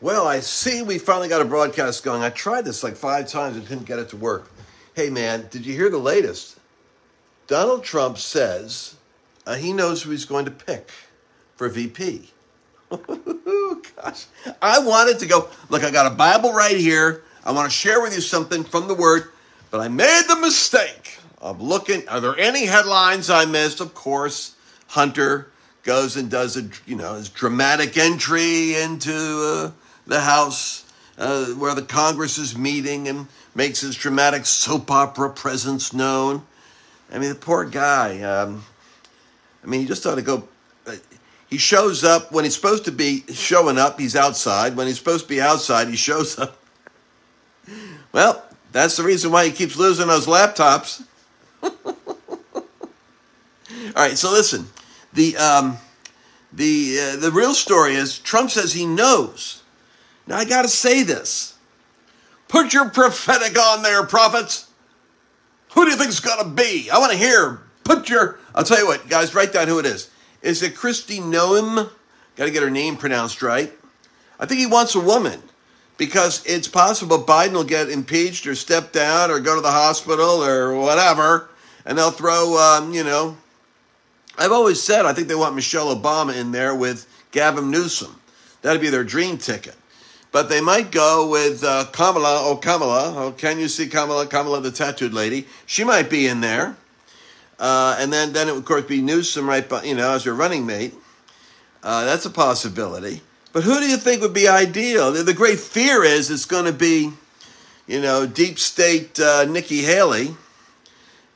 Well, I see we finally got a broadcast going. I tried this like five times and couldn't get it to work. Hey, man, did you hear the latest? Donald Trump says uh, he knows who he's going to pick for VP. Gosh, I wanted to go. Look, I got a Bible right here. I want to share with you something from the Word, but I made the mistake of looking. Are there any headlines I missed? Of course, Hunter goes and does a you know his dramatic entry into uh, the House uh, where the Congress is meeting and makes his dramatic soap opera presence known. I mean, the poor guy. Um, I mean, he just ought to go. Uh, he shows up when he's supposed to be showing up. He's outside. When he's supposed to be outside, he shows up. Well, that's the reason why he keeps losing those laptops. All right, so listen. The um, the uh, the real story is Trump says he knows. Now I got to say this. Put your prophetic on there, prophets. Who do you think it's going to be? I want to hear. Put your. I'll tell you what, guys. Write down who it is. Is it Kristi Noem? Got to get her name pronounced right. I think he wants a woman because it's possible Biden will get impeached or step down or go to the hospital or whatever, and they'll throw, um, you know. I've always said I think they want Michelle Obama in there with Gavin Newsom. That'd be their dream ticket. But they might go with uh, Kamala. Oh, Kamala. Oh, can you see Kamala? Kamala, the tattooed lady. She might be in there. Uh, and then, then it would, of course, be Newsom, right, you know, as your running mate. Uh, that's a possibility. But who do you think would be ideal? The, the great fear is it's going to be, you know, deep state uh, Nikki Haley.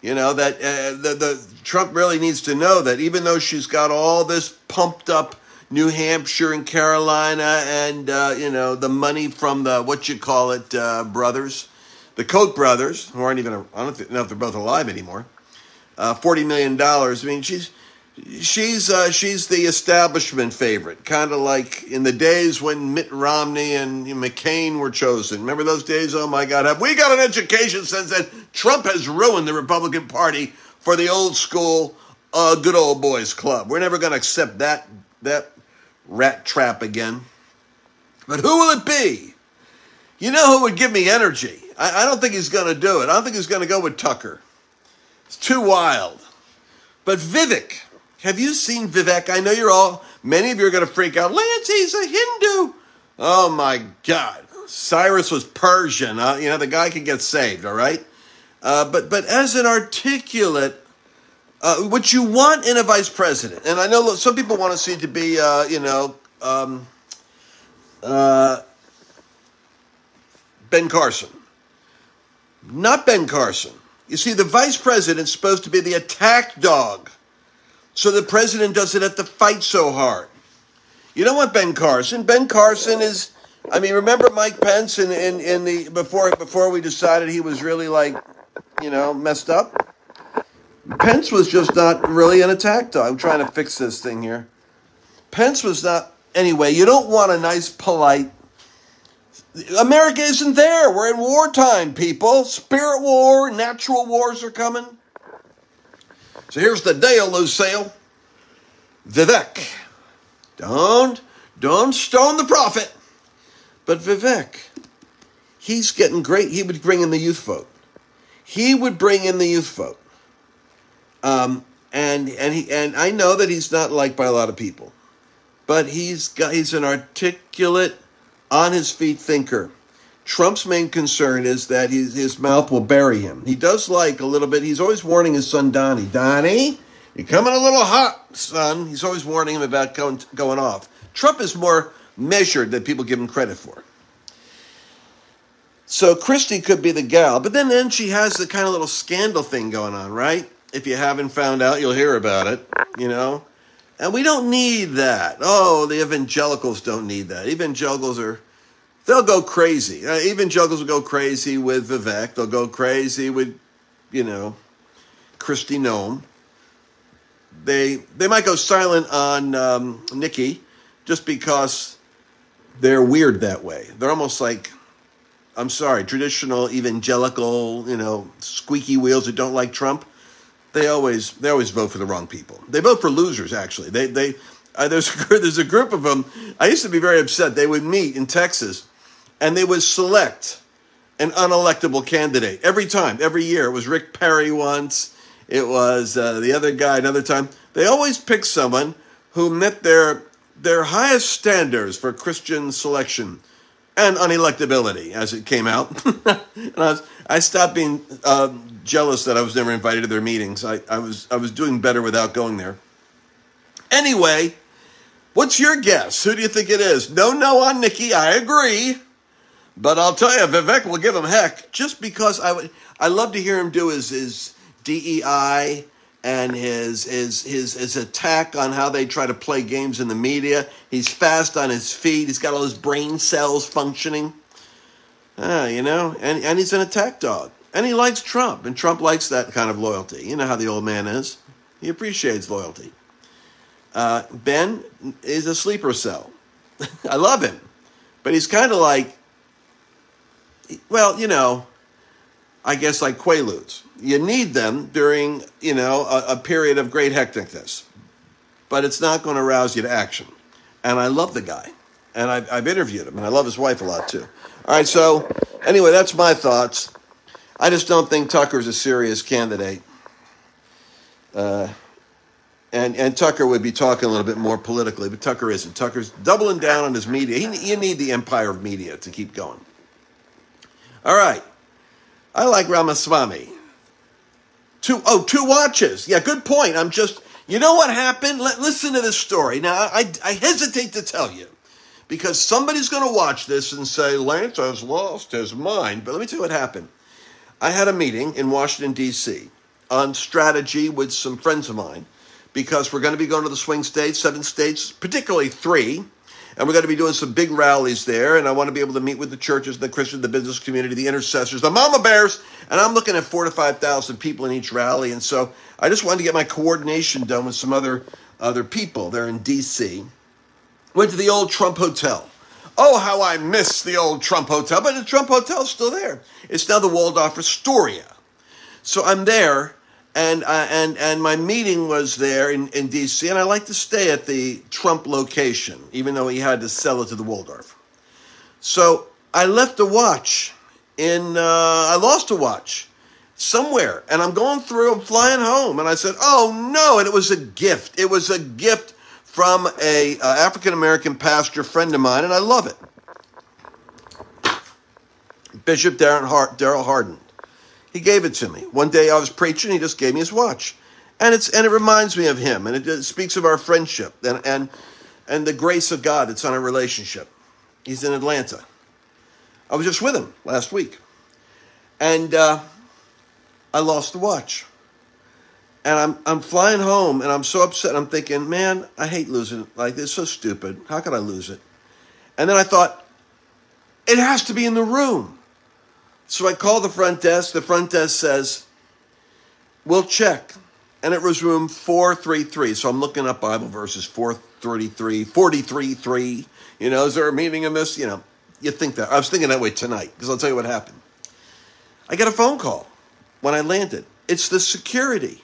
You know that uh, the, the Trump really needs to know that even though she's got all this pumped up New Hampshire and Carolina, and uh, you know the money from the what you call it uh, brothers, the Koch brothers, who aren't even I don't know if they're both alive anymore. Uh, Forty million dollars. I mean, she's she's uh, she's the establishment favorite, kind of like in the days when Mitt Romney and McCain were chosen. Remember those days? Oh my God, have we got an education since then? Trump has ruined the Republican Party for the old school, uh, good old boys club. We're never going to accept that that rat trap again. But who will it be? You know who would give me energy? I, I don't think he's going to do it. I don't think he's going to go with Tucker. It's too wild. But Vivek, have you seen Vivek? I know you're all, many of you are going to freak out. Lance, he's a Hindu. Oh my God. Cyrus was Persian. Uh, you know, the guy can get saved, all right? Uh, but, but as an articulate, uh, what you want in a vice president, and I know some people want to see to be, uh, you know, um, uh, Ben Carson. Not Ben Carson. You see, the vice president's supposed to be the attack dog so the president doesn't have to fight so hard. You don't want Ben Carson. Ben Carson is, I mean, remember Mike Pence in, in, in the, before, before we decided he was really like, you know, messed up? Pence was just not really an attack dog. I'm trying to fix this thing here. Pence was not, anyway, you don't want a nice, polite, America isn't there. We're in wartime, people. Spirit war, natural wars are coming. So here's the day deal, Lucille. Vivek. Don't, don't stone the prophet. But Vivek, he's getting great. He would bring in the youth vote. He would bring in the youth vote. Um, and and he and I know that he's not liked by a lot of people, but he's got he's an articulate, on his feet thinker. Trump's main concern is that his, his mouth will bury him. He does like a little bit. He's always warning his son Donnie, Donnie, you're coming a little hot, son. He's always warning him about going going off. Trump is more measured than people give him credit for. So Kristi could be the gal, but then then she has the kind of little scandal thing going on, right? If you haven't found out, you'll hear about it, you know. And we don't need that. Oh, the evangelicals don't need that. Evangelicals are they'll go crazy. Uh, evangelicals will go crazy with Vivek. They'll go crazy with, you know, Kristi Noem. They they might go silent on um, Nikki just because they're weird that way. They're almost like, I'm sorry, traditional evangelical, you know, squeaky wheels that don't like Trump. They always they always vote for the wrong people. They vote for losers. Actually, they they uh, there's there's a group of them. I used to be very upset. They would meet in Texas, and they would select an unelectable candidate every time, every year. It was Rick Perry once. It was uh, the other guy another time. They always pick someone who met their their highest standards for Christian selection and unelectability, as it came out. and I, was, I stopped being uh, jealous that I was never invited to their meetings. I, I was I was doing better without going there. Anyway, what's your guess? Who do you think it is? No, no on Nikki. I agree. But I'll tell you, Vivek will give him heck just because I would. I love to hear him do his his DEI and his his his his attack on how they try to play games in the media. He's fast on his feet. He's got all his brain cells functioning. Ah, you know, and and he's an attack dog. And he likes Trump, and Trump likes that kind of loyalty. You know how the old man is. He appreciates loyalty. Uh, ben is a sleeper cell. I love him, but he's kind of like well, you know, I guess like quaaludes. You need them during, you know, a, a period of great hecticness, but it's not going to rouse you to action. And I love the guy, and I've, I've interviewed him, and I love his wife a lot too. All right, so anyway, that's my thoughts. I just don't think Tucker's a serious candidate. Uh, and and Tucker would be talking a little bit more politically, but Tucker isn't. Tucker's doubling down on his media. He, you need the empire of media to keep going. All right. I like Ramaswamy. Two, oh, two watches. Yeah, good point. I'm just, you know what happened? Let, listen to this story. Now, I, I hesitate to tell you because somebody's going to watch this and say, Lance has lost his mind. But let me tell you what happened. I had a meeting in Washington, D.C. on strategy with some friends of mine because we're going to be going to the swing states, seven states, particularly three and we're going to be doing some big rallies there. And I want to be able to meet with the churches, the Christian, the business community, the intercessors, the mama bears. And I'm looking at four to 5,000 people in each rally. And so I just wanted to get my coordination done with some other, other people. They're in D.C. Went to the old Trump Hotel. Oh, how I miss the old Trump Hotel. But the Trump Hotel's still there. It's now the Waldorf Astoria. So I'm there and uh, and and my meeting was there in, in D.C. and I like to stay at the Trump location, even though he had to sell it to the Waldorf. So I left a watch in. Uh, I lost a watch somewhere, and I'm going through. I'm flying home, and I said, "Oh no!" And it was a gift. It was a gift from a uh, African American pastor friend of mine, and I love it. Bishop Darren Hart, Daryl Harden. He gave it to me. One day I was preaching, he just gave me his watch. And it's and it reminds me of him and it, it speaks of our friendship and and and the grace of God that's on our relationship. He's in Atlanta. I was just with him last week. And uh, I lost the watch. And I'm I'm flying home and I'm so upset. I'm thinking, man, I hate losing it. Like it's so stupid. How could I lose it? And then I thought, it has to be in the room. So I call the front desk. The front desk says, We'll check. And it was room 433. So I'm looking up Bible verses 433, 43, 3. You know, is there a meaning in this? You know, you think that. I was thinking that way tonight because I'll tell you what happened. I get a phone call when I landed. It's the security.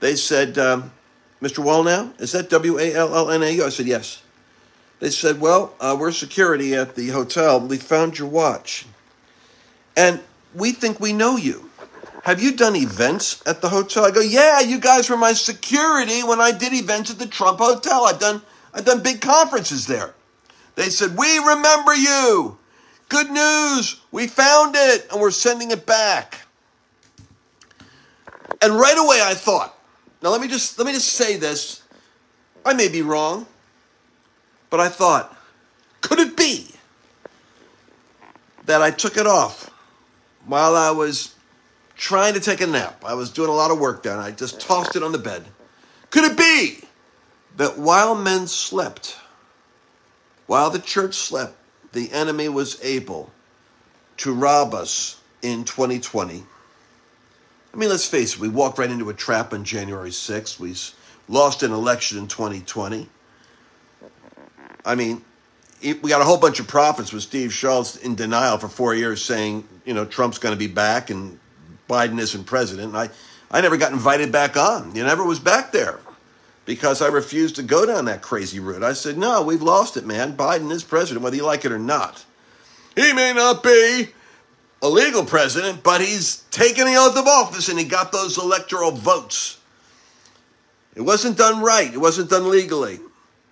They said, um, Mr. Wallnau, is that W A L L N A U? I said, yes. They said, well, uh, we're security at the hotel. We found your watch. And we think we know you. Have you done events at the hotel? I go, yeah, you guys were my security when I did events at the Trump Hotel. I've done, I've done big conferences there. They said, we remember you. Good news. We found it and we're sending it back. And right away I thought, now let me just, let me just say this. I may be wrong, but I thought, could it be that I took it off while I was trying to take a nap. I was doing a lot of work there, and I just tossed it on the bed. Could it be that while men slept, while the church slept, the enemy was able to rob us in 2020? I mean, let's face it, we walked right into a trap on January 6th. We lost an election in 2020. I mean, we got a whole bunch of prophets with Steve Shultz in denial for four years saying, you know, Trump's going to be back and Biden isn't president. And I, I never got invited back on. You never was back there. because I refused to go down that crazy route. I said, no, we've lost it, man. Biden is president, whether you like it or not. He may not be a legal president, but he's taken the oath of office and he got those electoral votes. It wasn't done right, it wasn't done legally.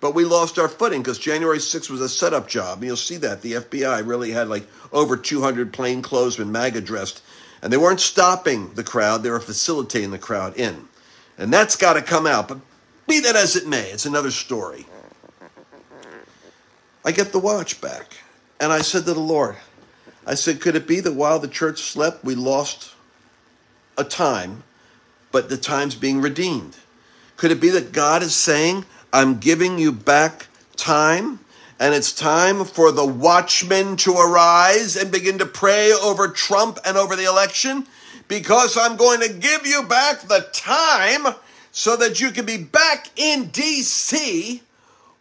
But we lost our footing because January 6th was a setup job. And you'll see that. The FBI really had like over 200 plainclothesmen, MAGA dressed. And they weren't stopping the crowd, they were facilitating the crowd in. And that's got to come out. But be that as it may, it's another story. I get the watch back. And I said to the Lord, I said, could it be that while the church slept, we lost a time, but the time's being redeemed? Could it be that God is saying, I'm giving you back time, and it's time for the watchmen to arise and begin to pray over Trump and over the election? Because I'm going to give you back the time so that you can be back in DC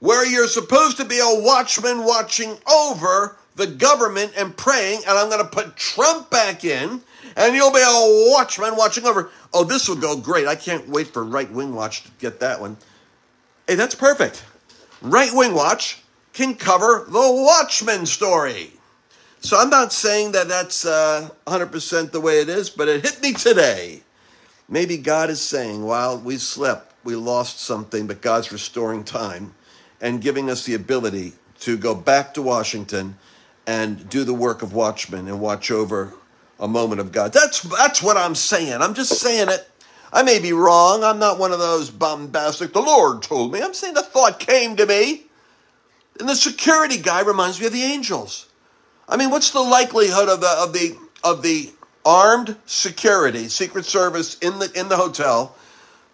where you're supposed to be a watchman watching over the government and praying, and I'm going to put Trump back in, and you'll be a watchman watching over. Oh, this will go great. I can't wait for Right Wing Watch to get that one. Hey, that's perfect. Right Wing Watch can cover the Watchman story. So I'm not saying that that's uh, 100% the way it is, but it hit me today. Maybe God is saying, while we slept, we lost something, but God's restoring time and giving us the ability to go back to Washington and do the work of watchmen and watch over a moment of God. That's that's what I'm saying. I'm just saying it. I may be wrong. I'm not one of those bombastic. The Lord told me. I'm saying the thought came to me. And the security guy reminds me of the angels. I mean, what's the likelihood of the of the of the armed security, Secret Service in the in the hotel,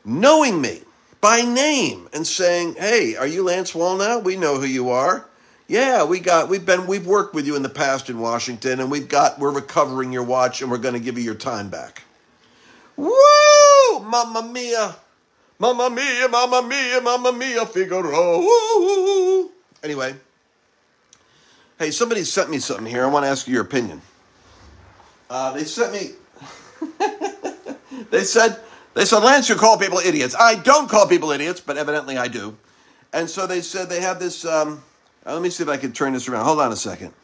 knowing me by name and saying, "Hey, are you Lance Wallnau? We know who you are. Yeah, we got we've been we've worked with you in the past in Washington, and we've got we're recovering your watch, and we're going to give you your time back." Woo! Mamma mia! Mamma mia! Mamma mia! Mamma mia! Figaro! Woo! Anyway, hey, somebody sent me something here. I want to ask you your opinion. Uh, they sent me. they said they said Lance, you call people idiots. I don't call people idiots, but evidently I do. And so they said they have this. Um, uh, let me see if I can turn this around. Hold on a second.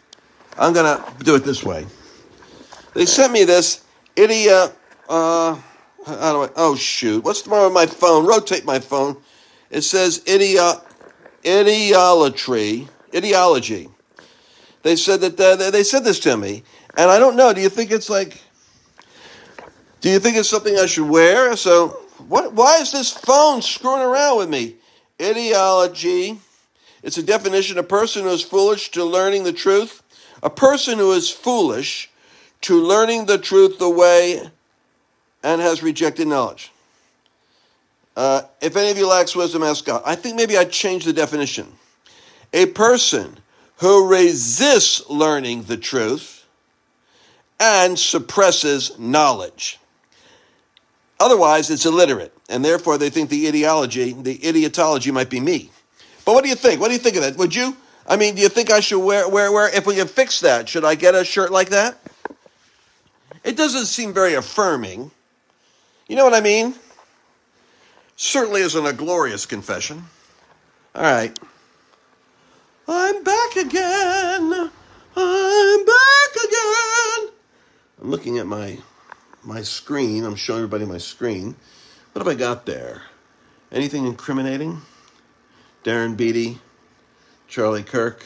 I'm gonna do it this way. They sent me this idiot. Uh, how do I? Oh shoot! What's the matter with my phone? Rotate my phone. It says idiot, ideology, ideology. They said that uh, they said this to me. And I don't know. Do you think it's like? Do you think it's something I should wear? So what? Why is this phone screwing around with me? Ideology. It's a definition: a person who is foolish to learning the truth. A person who is foolish to learning the truth the way and has rejected knowledge. Uh, if any of you lacks wisdom, ask God. I think maybe I'd change the definition. A person who resists learning the truth and suppresses knowledge. Otherwise, it's illiterate, and therefore they think the ideology, the idiotology might be me. But what do you think? What do you think of that? Would you? I mean, do you think I should wear, wear, wear, if we can fix that, should I get a shirt like that? It doesn't seem very affirming. You know what I mean? Certainly isn't a glorious confession. All right. I'm back again. I'm back again. I'm looking at my my screen. I'm showing everybody my screen. What have I got there? Anything incriminating? Darren Beattie, Charlie Kirk,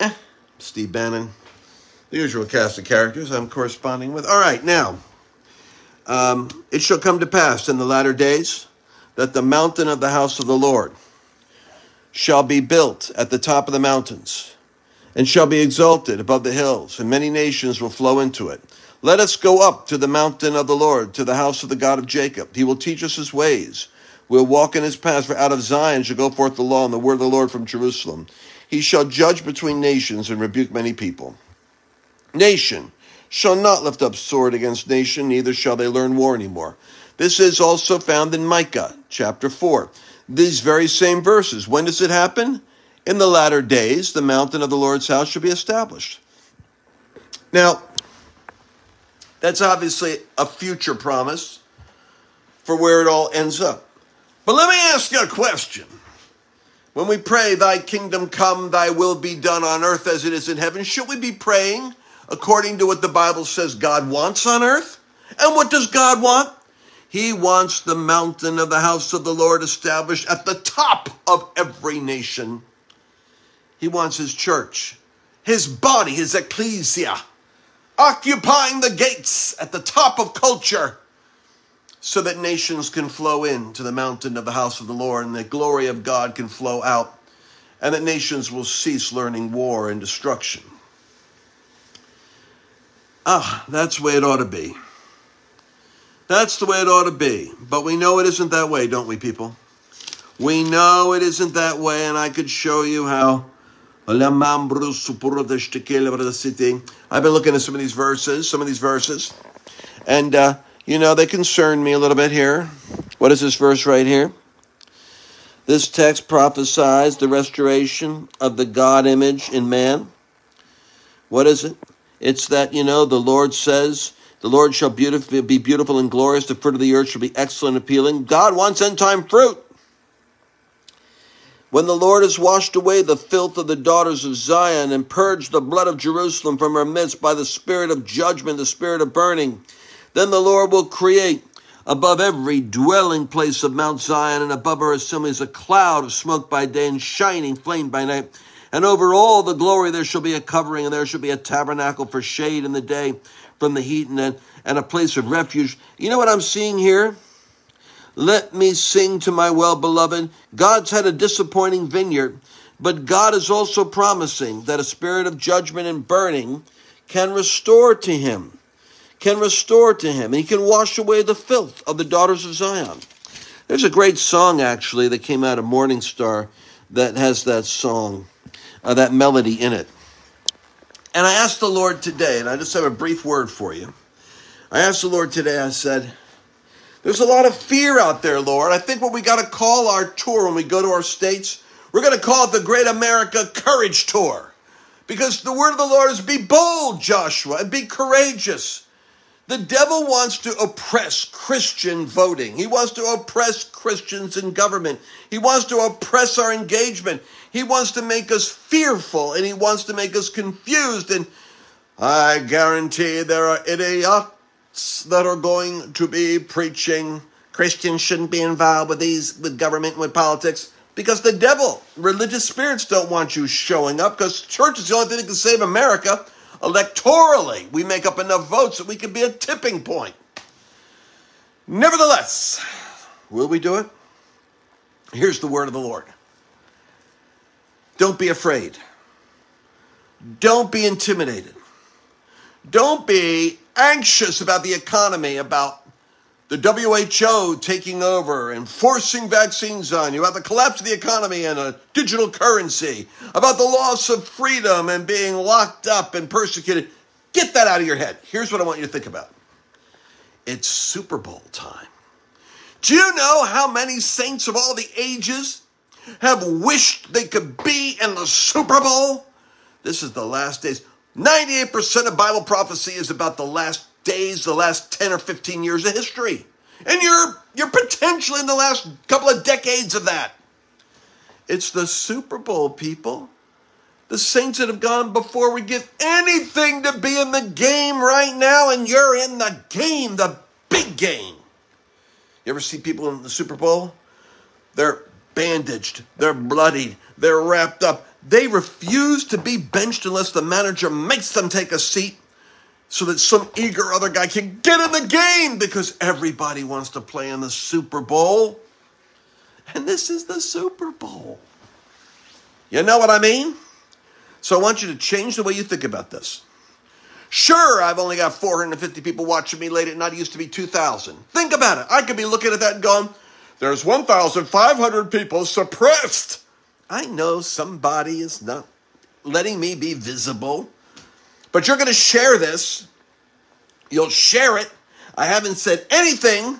eh, Steve Bannon, the usual cast of characters I'm corresponding with. All right, now, um, it shall come to pass in the latter days that the mountain of the house of the Lord shall be built at the top of the mountains and shall be exalted above the hills, and many nations will flow into it. Let us go up to the mountain of the Lord, to the house of the God of Jacob. He will teach us his ways. We'll walk in his paths, for out of Zion shall go forth the law and the word of the Lord from Jerusalem. He shall judge between nations and rebuke many people. Nation shall not lift up sword against nation, neither shall they learn war anymore. This is also found in Micah chapter 4. These very same verses. When does it happen? In the latter days, the mountain of the Lord's house shall be established. Now, that's obviously a future promise for where it all ends up. But let me ask you a question. When we pray, Thy kingdom come, Thy will be done on earth as it is in heaven, should we be praying according to what the Bible says God wants on earth? And what does God want? He wants the mountain of the house of the Lord established at the top of every nation. He wants his church, his body, his ecclesia, occupying the gates at the top of culture so that nations can flow in to the mountain of the house of the Lord and the glory of God can flow out and that nations will cease learning war and destruction. Ah, that's the way it ought to be. That's the way it ought to be. But we know it isn't that way, don't we, people? We know it isn't that way, and I could show you how. I've been looking at some of these verses, some of these verses, and uh, you know they concern me a little bit here. What is this verse right here? This text prophesies the restoration of the God image in man. What is it? It's that, you know, the Lord says, the Lord shall beautiful, be beautiful and glorious. The fruit of the earth shall be excellent and appealing. God wants end time fruit. When the Lord has washed away the filth of the daughters of Zion and purged the blood of Jerusalem from her midst by the spirit of judgment, the spirit of burning, then the Lord will create above every dwelling place of Mount Zion and above her assemblies a cloud of smoke by day and shining flame by night. And over all the glory there shall be a covering, and there shall be a tabernacle for shade in the day from the heat, and and a place of refuge. You know what I'm seeing here? Let me sing to my well beloved. God's had a disappointing vineyard, but God is also promising that a spirit of judgment and burning can restore to him, can restore to him, and he can wash away the filth of the daughters of Zion. There's a great song actually that came out of Morning Star that has that song uh, that melody in it. And I asked the Lord today, and I just have a brief word for you. I asked the Lord today, I said, There's a lot of fear out there, Lord. I think what we got to call our tour when we go to our states, we're going to call it the Great America Courage Tour. Because the word of the Lord is be bold, Joshua, and be courageous. The devil wants to oppress Christian voting. He wants to oppress Christians in government. He wants to oppress our engagement. He wants to make us fearful and he wants to make us confused. And I guarantee there are idiots that are going to be preaching Christians shouldn't be involved with these, with government with politics. Because the devil, religious spirits don't want you showing up because church is the only thing that can save America electorally. We make up enough votes that we could be a tipping point. Nevertheless, will we do it? Here's the word of the Lord. Don't be afraid. Don't be intimidated. Don't be anxious about the economy, about the WHO taking over and forcing vaccines on you, about the collapse of the economy and a digital currency, about the loss of freedom and being locked up and persecuted. Get that out of your head. Here's what I want you to think about it's Super Bowl time. Do you know how many saints of all the ages have wished they could be in the Super Bowl. This is the last days. 98% of Bible prophecy is about the last days, the last 10 or 15 years of history. And you're you're potentially in the last couple of decades of that. It's the Super Bowl, people. The saints that have gone before would give anything to be in the game right now, and you're in the game, the big game. You ever see people in the Super Bowl? They're bandaged, they're bloodied, they're wrapped up. They refuse to be benched unless the manager makes them take a seat so that some eager other guy can get in the game because everybody wants to play in the Super Bowl. And this is the Super Bowl. You know what I mean? So I want you to change the way you think about this. Sure, I've only got 450 people watching me late at night. It used to be 2,000. Think about it. I could be looking at that and going, there's 1,500 people suppressed. I know somebody is not letting me be visible, but you're going to share this. You'll share it. I haven't said anything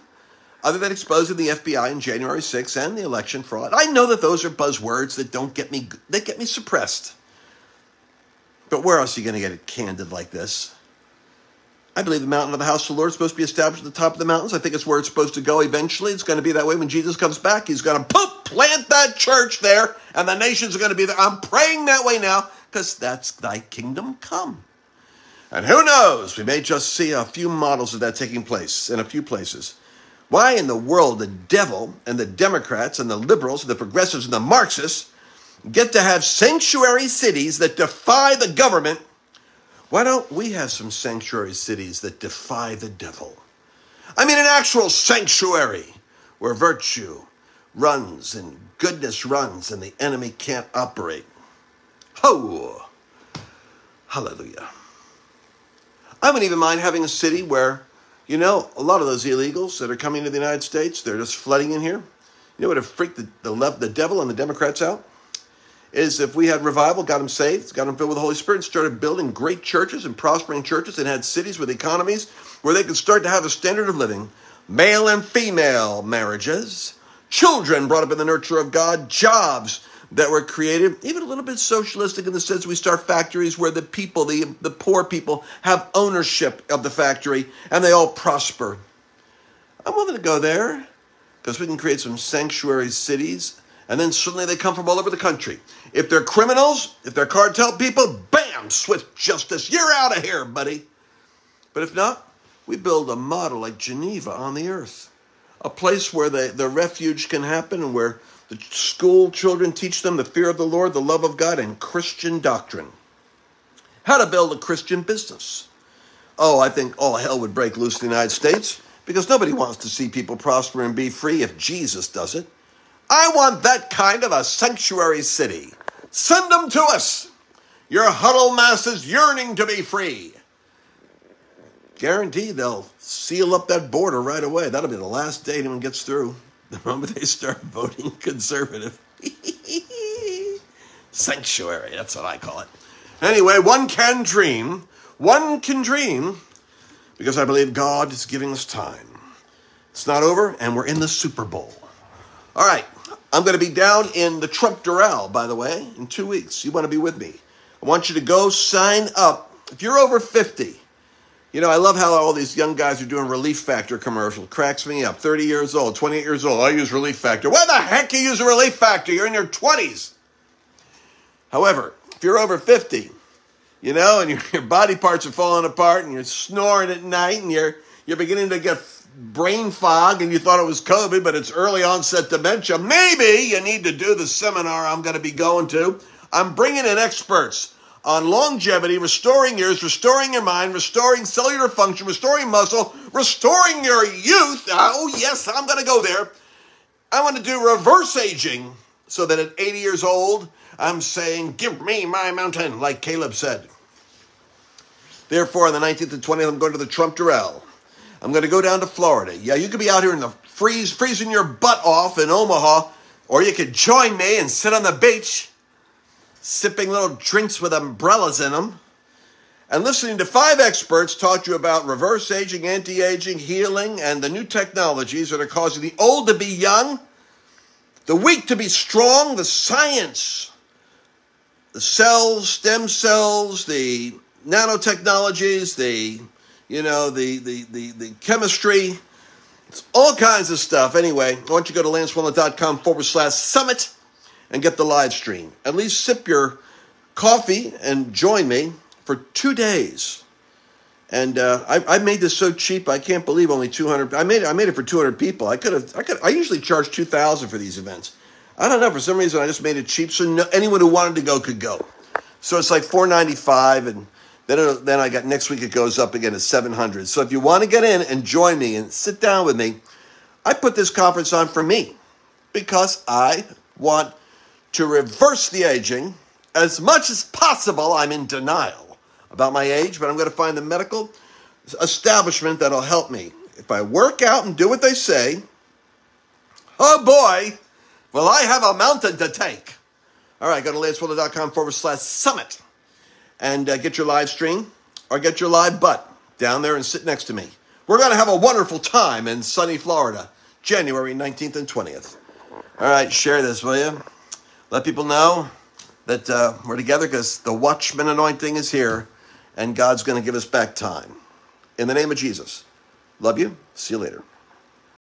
other than exposing the FBI in January 6th and the election fraud. I know that those are buzzwords that don't get me they get me suppressed. But where else are you going to get it candid like this? I believe the mountain of the house of the Lord is supposed to be established at the top of the mountains. I think it's where it's supposed to go eventually. It's going to be that way when Jesus comes back. He's going to poof, plant that church there, and the nations are going to be there. I'm praying that way now because that's thy kingdom come. And who knows, we may just see a few models of that taking place in a few places. Why in the world the devil and the Democrats and the liberals and the progressives and the Marxists get to have sanctuary cities that defy the government? Why don't we have some sanctuary cities that defy the devil? I mean, an actual sanctuary where virtue runs and goodness runs and the enemy can't operate. Ho! Hallelujah. I wouldn't even mind having a city where, you know, a lot of those illegals that are coming to the United States, they're just flooding in here. You know what would have the, the, the devil and the Democrats out? Is if we had revival, got them saved, got them filled with the Holy Spirit, and started building great churches and prospering churches and had cities with economies where they could start to have a standard of living, male and female marriages, children brought up in the nurture of God, jobs that were created, even a little bit socialistic in the sense we start factories where the people, the, the poor people, have ownership of the factory and they all prosper. I'm willing to go there because we can create some sanctuary cities and then suddenly they come from all over the country. If they're criminals, if they're cartel people, bam, swift justice. You're out of here, buddy. But if not, we build a model like Geneva on the earth, a place where the, the refuge can happen and where the school children teach them the fear of the Lord, the love of God, and Christian doctrine. How to build a Christian business. Oh, I think all hell would break loose in the United States because nobody wants to see people prosper and be free if Jesus does it. I want that kind of a sanctuary city. Send them to us. Your huddle masses yearning to be free. Guarantee they'll seal up that border right away. That'll be the last day anyone gets through the moment they start voting conservative. Sanctuary, that's what I call it. Anyway, one can dream. One can dream because I believe God is giving us time. It's not over, and we're in the Super Bowl. All right, I'm going to be down in the Trump Doral, by the way, in two weeks. You want to be with me? I want you to go sign up. If you're over 50, you know, I love how all these young guys are doing Relief Factor commercial. Cracks me up. 30 years old, 28 years old. I use Relief Factor. Why the heck you use a Relief Factor? You're in your 20s. However, if you're over 50, you know, and your, your body parts are falling apart and you're snoring at night and you're, you're beginning to get brain fog and you thought it was COVID, but it's early onset dementia, maybe you need to do the seminar I'm going to be going to. I'm bringing in experts on longevity, restoring years, restoring your mind, restoring cellular function, restoring muscle, restoring your youth. Oh, yes, I'm going to go there. I want to do reverse aging so that at 80 years old, I'm saying, Give me my mountain, like Caleb said. Therefore, on the 19th and 20th, I'm going to the Trump Doral. I'm going to go down to Florida. Yeah, you could be out here in the freeze, freezing your butt off in Omaha, or you could join me and sit on the beach sipping little drinks with umbrellas in them, and listening to five experts talk to you about reverse aging, anti aging, healing, and the new technologies that are causing the old to be young, the weak to be strong, the science, the cells, stem cells, the nanotechnologies, the you know, the the the, the chemistry, it's all kinds of stuff. Anyway, I want you to go to lancewallnau.com forward slash summit and get the live stream. At least sip your coffee and join me for two days. And uh, I, I, made this so cheap, I can't believe only 200. I made I made it for 200 people. I could have, I could, I usually charge 2,000 for these events. I don't know, for some reason I just made it cheap so no, anyone who wanted to go could go. So it's like 495 and then, then I got next week it goes up again to 700. So if you want to get in and join me and sit down with me, I put this conference on for me because I want to reverse the aging. As much as possible, I'm in denial about my age, but I'm going to find the medical establishment that'll help me. If I work out and do what they say, oh boy, will I have a mountain to take. All right, go to lancewallnau.com forward slash summit and uh, get your live stream or get your live butt down there and sit next to me. We're going to have a wonderful time in sunny Florida, January 19th and 20th. All right, share this, will you? let people know that uh, we're together because the watchman anointing is here and God's going to give us back time. in the name of Jesus. Love you. See you later.